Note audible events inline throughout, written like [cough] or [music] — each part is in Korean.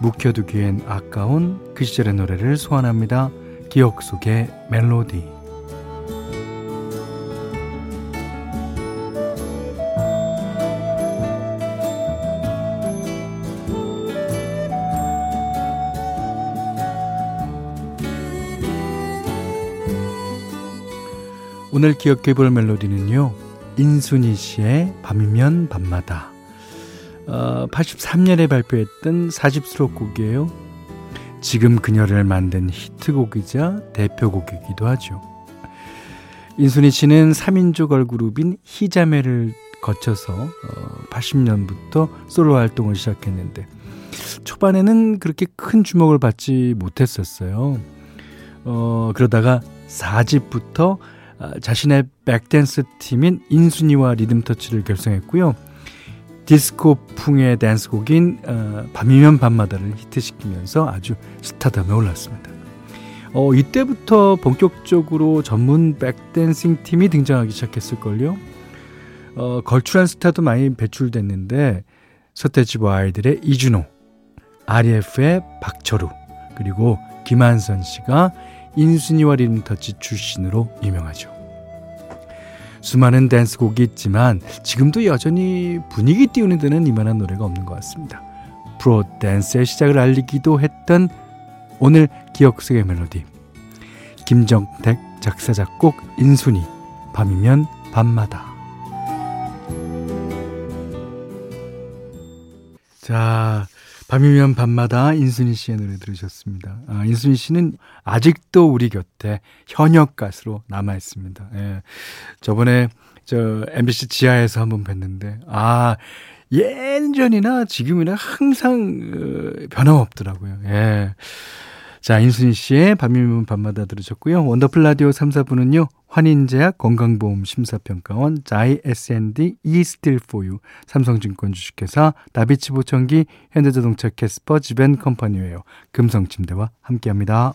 묵혀두기엔 아까운 그 시절의 노래를 소환합니다. 기억 속의 멜로디. 오늘 기억해 볼 멜로디는요. 인순이 씨의 밤이면 밤마다 어, 83년에 발표했던 4집 수록곡이에요. 지금 그녀를 만든 히트곡이자 대표곡이기도 하죠. 인순이 씨는 3인조 걸그룹인 희자매를 거쳐서 어, 80년부터 솔로 활동을 시작했는데 초반에는 그렇게 큰 주목을 받지 못했었어요. 어, 그러다가 4집부터 아, 자신의 백댄스 팀인 인순이와 리듬터치를 결성했고요. 디스코풍의 댄스곡인 어, 밤이면 밤마다를 히트시키면서 아주 스타덤에 올랐습니다. 어, 이때부터 본격적으로 전문 back dancing 팀이 등장하기 시작했을걸요. 어, 걸출한 스타도 많이 배출됐는데 서태지와 아이들의 이주노, RF의 박철우, 그리고 김한선 씨가 인순이와 리듬터치 출신으로 유명하죠. 수많은 댄스곡이 있지만 지금도 여전히 분위기 띄우는 데는 이만한 노래가 없는 것 같습니다. 프로 댄스의 시작을 알리기도 했던 오늘 기억 속의 멜로디 김정택 작사 작곡 인순이 밤이면 밤마다 자 밤이면 밤마다 인순이 씨의 노래 들으셨습니다. 아, 인순이 씨는 아직도 우리 곁에 현역 가수로 남아 있습니다. 예. 저번에 저 MBC 지하에서 한번 뵀는데 아 예전이나 지금이나 항상 어, 변함없더라고요. 예. 자, 인순이 씨의 밤이면 밤마다 들으셨고요. 원더풀 라디오 3, 4부는요. 환인제약 건강보험 심사평가원 자이 S&D 이스틸 포유 삼성증권 주식회사 나비치 보청기 현대자동차 캐스퍼 지벤 컴퍼니웨어 금성침대와 함께합니다.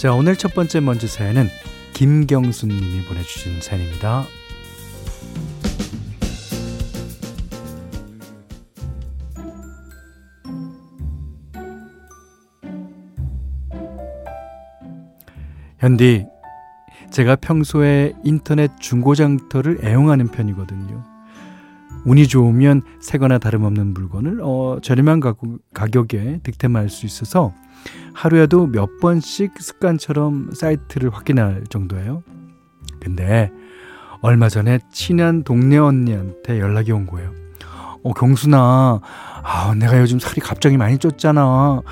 자, 오늘 첫 번째 먼지 사연은 김경순 님이 보내주신 사연입니다. 현디, 제가 평소에 인터넷 중고장터를 애용하는 편이거든요. 운이 좋으면 새거나 다름없는 물건을 어, 저렴한 가격, 가격 에 득템할 수 있어서 하루에도 몇 번씩 습관처럼 사이트를 확인할 정도예요. 근데 얼마 전에 친한 동네 언니한테 연락이 온 거예요. 어, 경순아, 아, 내가 요즘 살이 갑자기 많이 쪘잖아.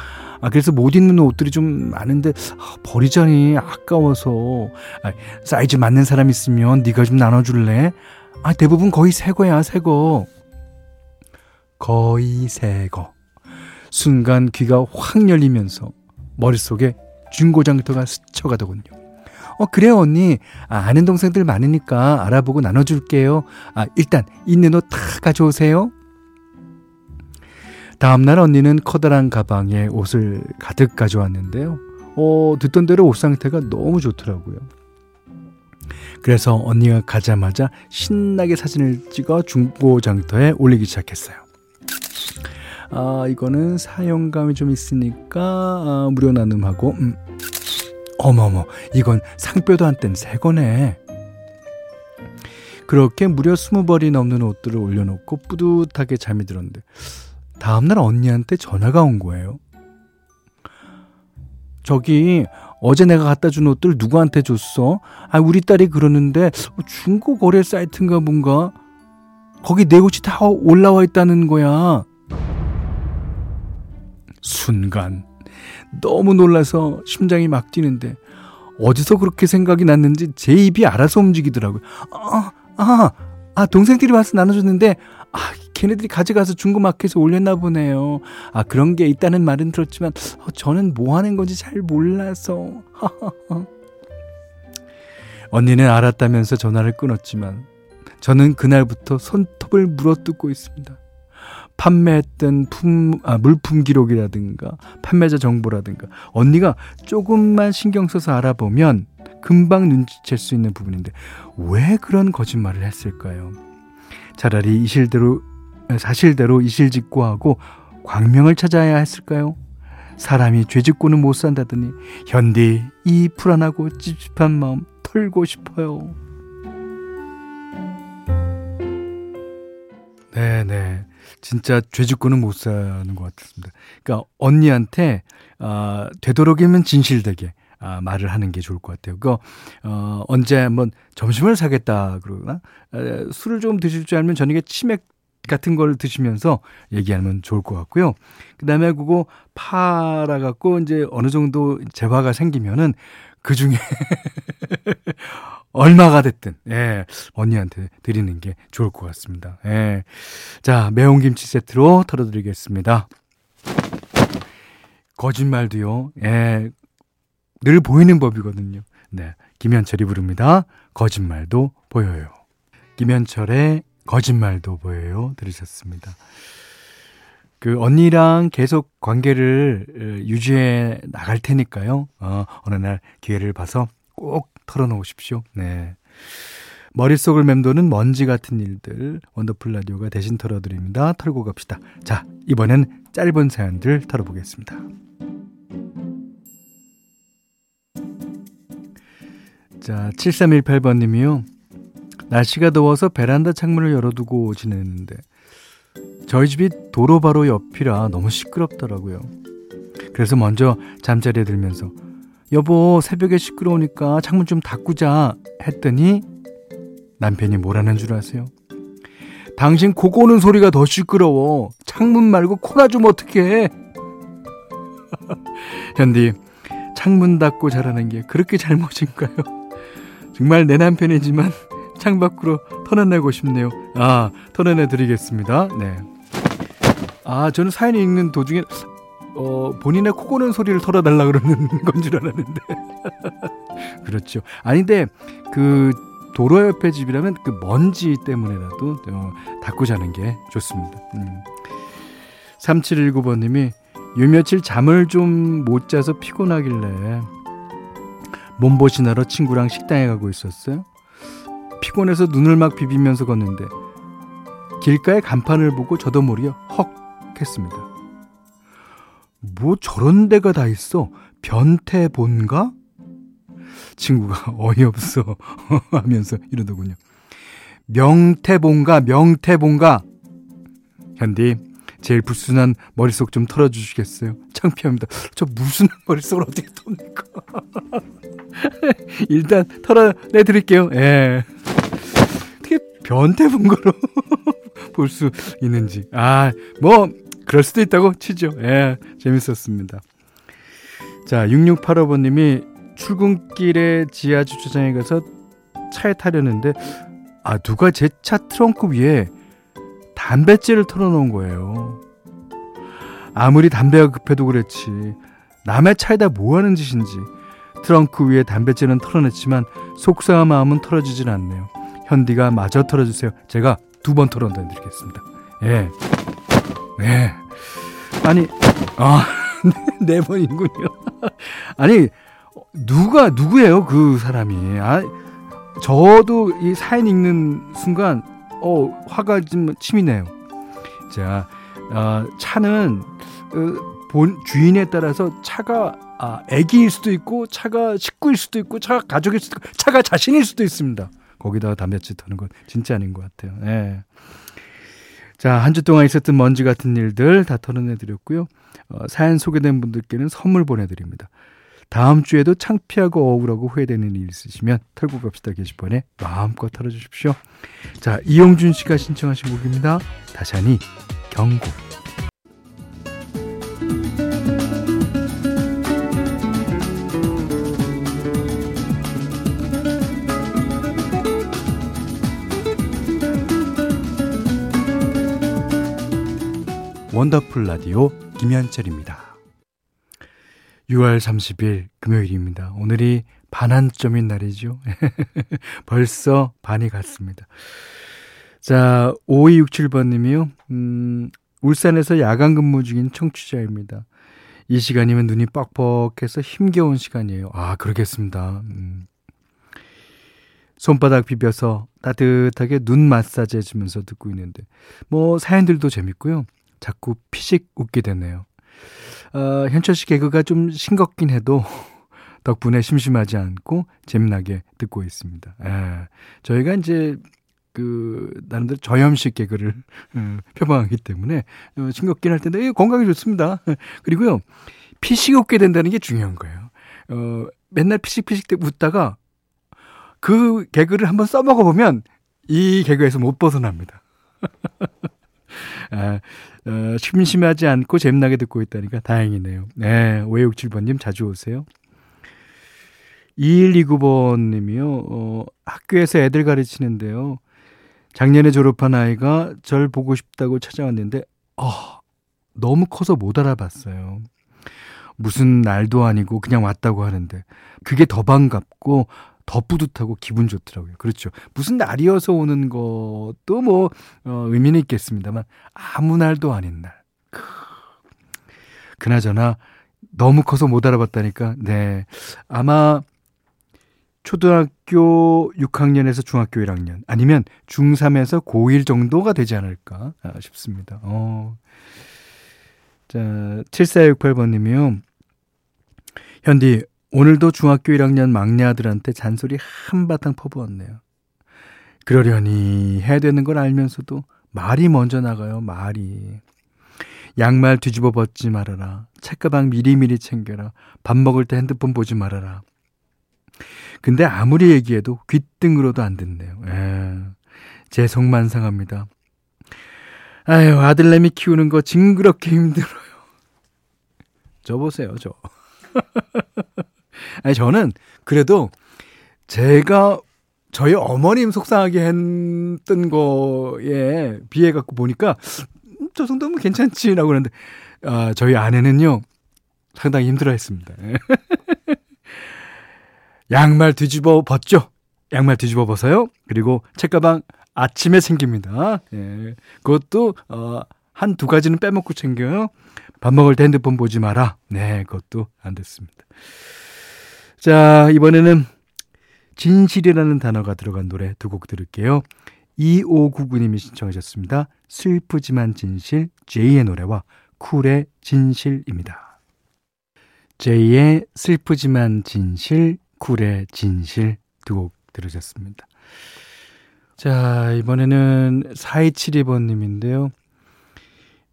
아, 그래서 못 입는 옷들이 좀 많은데 아, 버리자니 아까워서 아, 사이즈 맞는 사람 있으면 네가 좀 나눠줄래? 아, 대부분 거의 새 거야, 새 거. 거의 새 거. 순간 귀가 확 열리면서 머릿속에 중고장터가 스쳐가더군요. 어, 그래요, 언니. 아, 아는 동생들 많으니까 알아보고 나눠줄게요. 아, 일단 있는 옷 다 가져오세요. 다음날 언니는 커다란 가방에 옷을 가득 가져왔는데요. 어, 듣던 대로 옷 상태가 너무 좋더라고요. 그래서 언니가 가자마자 신나게 사진을 찍어 중고장터에 올리기 시작했어요. 아, 이거는 사용감이 좀 있으니까 아, 무료 나눔하고 음. 어머머 이건 상뼈도 안 뗀 새 거네 그렇게 무려 스무 벌이 넘는 옷들을 올려놓고 뿌듯하게 잠이 들었는데 다음날 언니한테 전화가 온 거예요. 저기 어제 내가 갖다 준 옷들 누구한테 줬어? 아 우리 딸이 그러는데 중고 거래 사이트인가 뭔가 거기 내 옷이 다 올라와 있다는 거야. 순간 너무 놀라서 심장이 막 뛰는데 어디서 그렇게 생각이 났는지 제 입이 알아서 움직이더라고요. 아, 아, 아, 동생들이 와서 나눠줬는데, 아, 걔네들이 가져가서 중고마켓에 올렸나 보네요. 아, 그런 게 있다는 말은 들었지만, 어, 저는 뭐 하는 건지 잘 몰라서. [laughs] 언니는 알았다면서 전화를 끊었지만, 저는 그날부터 손톱을 물어뜯고 있습니다. 판매했던 품, 아, 물품 기록이라든가 판매자 정보라든가 언니가 조금만 신경 써서 알아보면 금방 눈치챌 수 있는 부분인데 왜 그런 거짓말을 했을까요? 차라리 이 실대로 사실대로 이실직고하고 광명을 찾아야 했을까요? 사람이 죄짓고는 못 산다더니 현디 이 불안하고 찝찝한 마음 털고 싶어요. 네네. 진짜 죄짓고는 못 사는 것 같습니다. 그러니까 언니한테 아, 되도록이면 진실되게 아, 말을 하는 게 좋을 것 같아요. 그거 어, 언제 한번 점심을 사겠다 그러나 에, 술을 좀 드실 줄 알면 저녁에 치맥 같은 걸 드시면서 얘기하면 좋을 것 같고요. 그 다음에 그거 팔아 갖고 이제 어느 정도 재화가 생기면은 그 중에 [laughs] 얼마가 됐든, 예, 언니한테 드리는 게 좋을 것 같습니다. 예. 자, 매운 김치 세트로 털어 드리겠습니다. 거짓말도요, 예, 늘 보이는 법이거든요. 네. 김현철이 부릅니다. 거짓말도 보여요. 김현철의 거짓말도 보여요. 들으셨습니다. 그 언니랑 계속 관계를 어, 유지해 나갈 테니까요. 어, 어느 날 기회를 봐서 꼭 털어놓으십시오. 네. 머릿속을 맴도는 먼지 같은 일들 원더풀 라디오가 대신 털어드립니다. 털고 갑시다. 자, 이번엔 짧은 사연들 털어보겠습니다. 자, 7318번 님이요. 날씨가 더워서 베란다 창문을 열어두고 지냈는데 저희 집이 도로 바로 옆이라 너무 시끄럽더라고요. 그래서 먼저 잠자리에 들면서 여보 새벽에 시끄러우니까 창문 좀 닫고자 했더니 남편이 뭐라는 줄 아세요? 당신 코 고는 소리가 더 시끄러워. 창문 말고 코나 좀 어떻게 [laughs] 현디 창문 닫고 자라는 게 그렇게 잘못인가요? [laughs] 정말 내 남편이지만 창밖으로 털어내고 싶네요. 아, 털어내 드리겠습니다. 네. 아, 저는 사연 읽는 도중에 어, 본인의 코 고는 소리를 털어달라 그러는 [laughs] 건 줄 알았는데. [laughs] 그렇죠. 아닌데, 그, 도로 옆에 집이라면 그 먼지 때문에라도 어, 닫고 자는 게 좋습니다. 음. 3719번님이 요 며칠 잠을 좀 못 자서 피곤하길래 몸보신하러 친구랑 식당에 가고 있었어요. 피곤해서 눈을 막 비비면서 걷는데 길가의 간판을 보고 저도 모르게 헉 했습니다. 뭐 저런 데가 다 있어? 변태 본가? 친구가 [laughs] 어이없어 [laughs] 하면서 이러더군요. 명태본가, 명태본가. 현디, 제일 불순한 머릿속 좀 털어주시겠어요? 창피합니다. 저 무슨 [laughs] 머릿속을 어떻게 텁니까? [laughs] 일단 털어내 드릴게요. 예. 어떻게 변태 본 거로 볼 수 있는지. 아, 뭐, 그럴 수도 있다고 치죠. 예, 재밌었습니다. 자, 6685번님이 출근길에 지하 주차장에 가서 차에 타려는데, 아, 누가 제 차 트렁크 위에 담뱃재를 털어놓은 거예요. 아무리 담배가 급해도 그렇지. 남의 차에다 뭐 하는 짓인지. 트렁크 위에 담뱃재는 털어냈지만 속상한 마음은 털어지질 않네요. 현디가 마저 털어주세요. 제가 두 번 털어드리겠습니다. 예. 네. 아니, 아, [laughs] 네 번이군요. [laughs] 아니, 누가, 누구예요? 그 사람이. 아, 저도 이 사연 읽는 순간, 어, 화가 좀 치미네요. 자, 아, 차는 어, 본 주인에 따라서 차가 아, 애기일 수도 있고 차가 식구일 수도 있고 차가 가족일 수도 있고 차가 자신일 수도 있습니다. 거기다가 담배치 터는 건 진짜 아닌 것 같아요. 예. 자, 한 주 동안 있었던 먼지 같은 일들 다 털어내 드렸고요. 어, 사연 소개된 분들께는 선물 보내드립니다. 다음 주에도 창피하고 억울하고 후회되는 일 있으시면 털고 갑시다 게시판에 마음껏 털어주십시오. 자, 이용준 씨가 신청하신 곡입니다. 다샤니 경고. 원더풀 라디오 김현철입니다. 6월 30일 금요일입니다. 오늘이 반환점인 날이죠. [laughs] 벌써 반이 갔습니다. 자, 5267번 님이요. 음, 울산에서 야간 근무 중인 청취자입니다. 이 시간이면 눈이 뻑뻑해서 힘겨운 시간이에요. 아, 그러겠습니다. 음. 손바닥 비벼서 따뜻하게 눈 마사지 해주면서 듣고 있는데, 뭐, 사연들도 재밌고요. 자꾸 피식 웃게 되네요. 어, 현철 씨 개그가 좀 싱겁긴 해도 덕분에 심심하지 않고 재미나게 듣고 있습니다. 예. 저희가 이제 그 나름대로 저염식 개그를 음, 표방하기 때문에 어, 싱겁긴 할 텐데 예, 건강에 좋습니다. 그리고요 피식 웃게 된다는 게 중요한 거예요. 어, 맨날 피식피식 때 웃다가 그 개그를 한번 써먹어 보면 이 개그에서 못 벗어납니다. [laughs] 아, 어, 심심하지 않고 재미나게 듣고 있다니까 다행이네요. 네, 5567번님 자주 오세요. 2129번 님이요, 어, 학교에서 애들 가르치는데요. 작년에 졸업한 아이가 절 보고 싶다고 찾아왔는데, 어, 너무 커서 못 알아봤어요. 무슨 날도 아니고 그냥 왔다고 하는데, 그게 더 반갑고, 더 뿌듯하고 기분 좋더라고요. 그렇죠. 무슨 날이어서 오는 것도 뭐, 어, 의미는 있겠습니다만, 아무 날도 아닌 날. 그나저나, 너무 커서 못 알아봤다니까, 네. 아마, 초등학교 6학년에서 중학교 1학년, 아니면 중3에서 고1 정도가 되지 않을까 싶습니다. 어. 자, 7468번 님이요. 현디, 오늘도 중학교 1학년 막내 아들한테 잔소리 한바탕 퍼부었네요. 그러려니 해야 되는 걸 알면서도 말이 먼저 나가요, 말이. 양말 뒤집어 벗지 말아라. 책가방 미리미리 챙겨라. 밥 먹을 때 핸드폰 보지 말아라. 근데 아무리 얘기해도 귓등으로도 안 듣네요. 에, 제 속만 상합니다. 아유, 아들내미 키우는 거 징그럽게 힘들어요. 저 보세요, 저. [laughs] 아니, 저는 그래도 제가 저희 어머님 속상하게 했던 거에 비해 갖고 보니까 음, 저 정도면 괜찮지라고 그러는데 아, 저희 아내는요 상당히 힘들어 했습니다. [laughs] 양말 뒤집어 벗죠. 양말 뒤집어 벗어요. 그리고 책가방 아침에 챙깁니다. 예. 그것도 어, 한 두 가지는 빼먹고 챙겨요. 밥 먹을 때 핸드폰 보지 마라. 네, 그것도 안 됐습니다. 자, 이번에는 진실이라는 단어가 들어간 노래 두 곡 들을게요. 2599님이 신청하셨습니다. 슬프지만 진실, 제이의 노래와 쿨의 진실입니다. 제이의 슬프지만 진실, 쿨의 진실 두 곡 들으셨습니다. 자, 이번에는 4272번님인데요.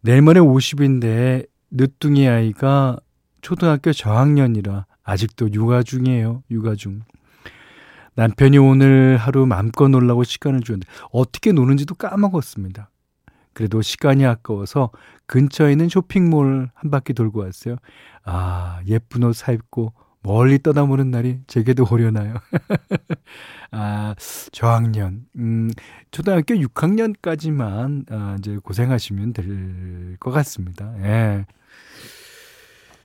내일 모레 50인데 늦둥이 아이가 초등학교 저학년이라 아직도 육아 중이에요. 육아 중. 남편이 오늘 하루 맘껏 놀라고 시간을 주는데 어떻게 노는지도 까먹었습니다. 그래도 시간이 아까워서 근처에 있는 쇼핑몰 한 바퀴 돌고 왔어요. 아, 예쁜 옷 사입고 멀리 떠나보는 날이 제게도 오려나요? [laughs] 아, 저학년. 음, 초등학교 6학년까지만, 아, 이제 고생하시면 될 것 같습니다. 예.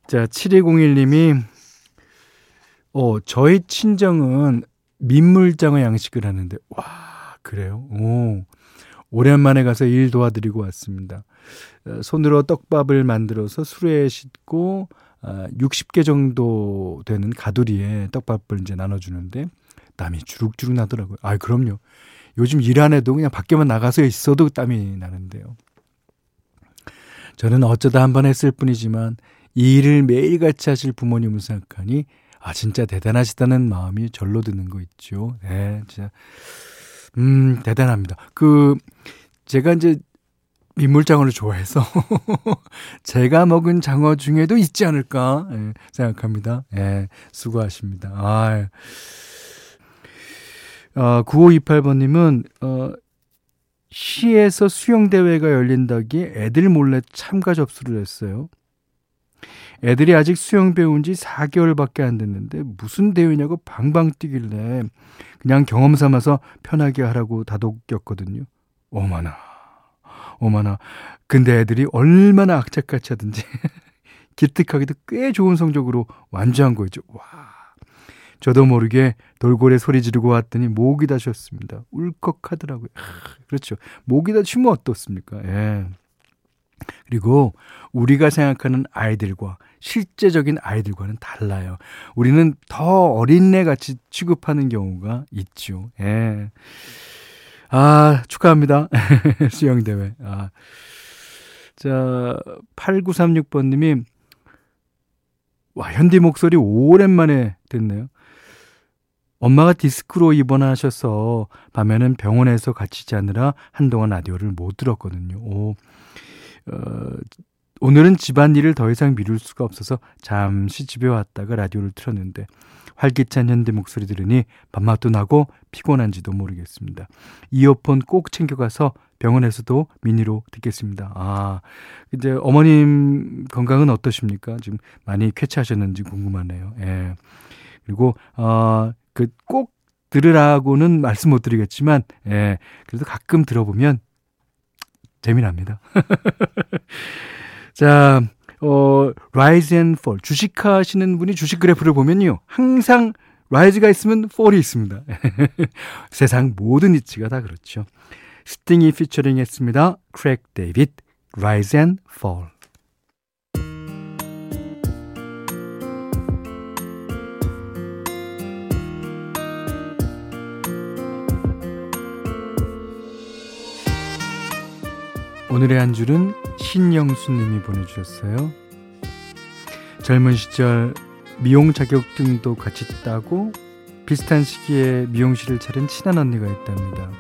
자, 7201님이 어, 저희 친정은 민물장어 양식을 하는데, 와, 그래요? 오. 오랜만에 가서 일 도와드리고 왔습니다. 어, 손으로 떡밥을 만들어서 수레에 싣고, 60개 아, 정도 되는 가두리에 떡밥을 이제 나눠주는데, 땀이 주룩주룩 나더라고요. 아, 그럼요. 요즘 일 안 해도 그냥 밖에만 나가서 있어도 땀이 나는데요. 저는 어쩌다 한 번 했을 뿐이지만 이 일을 매일같이 하실 부모님을 생각하니 아 진짜 대단하시다는 마음이 절로 드는 거 있죠. 네, 진짜 음 대단합니다. 그 제가 이제 민물장어를 좋아해서 [laughs] 제가 먹은 장어 중에도 있지 않을까 예, 생각합니다. 예, 수고하십니다. 아, 어, 9528번님은 어, 시에서 수영대회가 열린다기에 애들 몰래 참가 접수를 했어요. 애들이 아직 수영 배운 지 4개월밖에 안 됐는데 무슨 대회냐고 방방 뛰길래 그냥 경험 삼아서 편하게 하라고 다독였거든요. 어머나, 어머나. 근데 애들이 얼마나 악착같이 하든지 [laughs] 기특하게도 꽤 좋은 성적으로 완주한 거죠. 와. 저도 모르게 돌고래 소리 지르고 왔더니 목이 다 쉬었습니다. 울컥하더라고요. 그렇죠. 목이 다 쉬면 어떻습니까? 예. 그리고 우리가 생각하는 아이들과 실제적인 아이들과는 달라요. 우리는 더 어린애 같이 취급하는 경우가 있죠. 예. 아, 축하합니다. [laughs] 수영대회. 아. 자, 8936번님이, 와, 현디 목소리 오랜만에 듣네요. 엄마가 디스크로 입원하셔서 밤에는 병원에서 같이 자느라 한동안 라디오를 못 들었거든요. 오, 어, 오늘은 집안일을 더 이상 미룰 수가 없어서 잠시 집에 왔다가 라디오를 틀었는데 활기찬 현대 목소리 들으니 밥맛도 나고 피곤한지도 모르겠습니다. 이어폰 꼭 챙겨가서 병원에서도 미니로 듣겠습니다. 아, 이제 어머님 건강은 어떠십니까? 지금 많이 쾌차하셨는지 궁금하네요. 예. 그리고, 어, 그 꼭 들으라고는 말씀 못 드리겠지만, 예. 그래도 가끔 들어보면 재미납니다. [laughs] 자, 어, Rise and Fall. 주식 하시는 분이 주식 그래프를 보면요. 항상 rise가 있으면 fall이 있습니다. [laughs] 세상 모든 이치가 다 그렇죠. 스팅이 피처링 했습니다. 크레이그 데이빗, Rise and Fall. 오늘의 한 줄은 신영수님이 보내주셨어요. 젊은 시절 미용 자격증도 같이 따고 비슷한 시기에 미용실을 차린 친한 언니가 있답니다.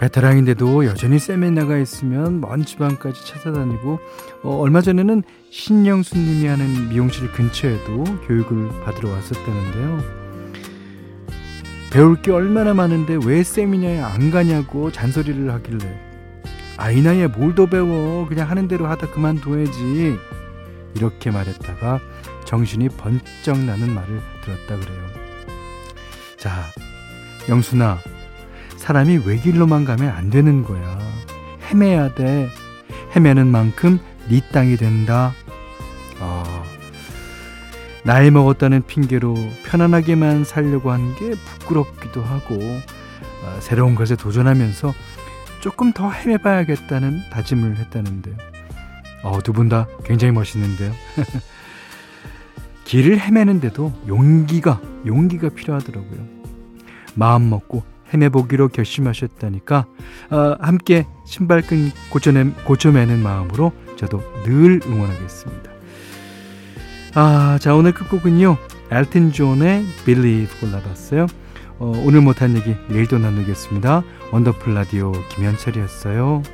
베테랑인데도 여전히 세미나가 있으면 먼 지방까지 찾아다니고 어, 얼마 전에는 신영수님이 하는 미용실 근처에도 교육을 받으러 왔었다는데요. 배울 게 얼마나 많은데 왜 세미나에 안 가냐고 잔소리를 하길래 아이 나이에 뭘 더 배워? 그냥 하는 대로 하다 그만둬야지. 이렇게 말했다가 정신이 번쩍 나는 말을 들었다 그래요. 자 영순아 사람이 외길로만 가면 안 되는 거야. 헤매야 돼. 헤매는 만큼 네 땅이 된다. 아, 나이 먹었다는 핑계로 편안하게만 살려고 하는 게 부끄럽기도 하고 아, 새로운 것에 도전하면서 조금 더 헤매봐야겠다는 다짐을 했다는데요. 어, 두 분 다 굉장히 멋있는데요. [laughs] 길을 헤매는데도 용기가, 용기가 필요하더라고요. 마음 먹고 헤매보기로 결심하셨다니까, 어, 함께 신발끈 고쳐내, 고쳐매는 마음으로 저도 늘 응원하겠습니다. 아, 자, 오늘 끝곡은요, 엘튼 존의 Believe 골라봤어요. 어, 오늘 못한 얘기 내일 또 나누겠습니다. 원더풀 라디오 김현철이었어요.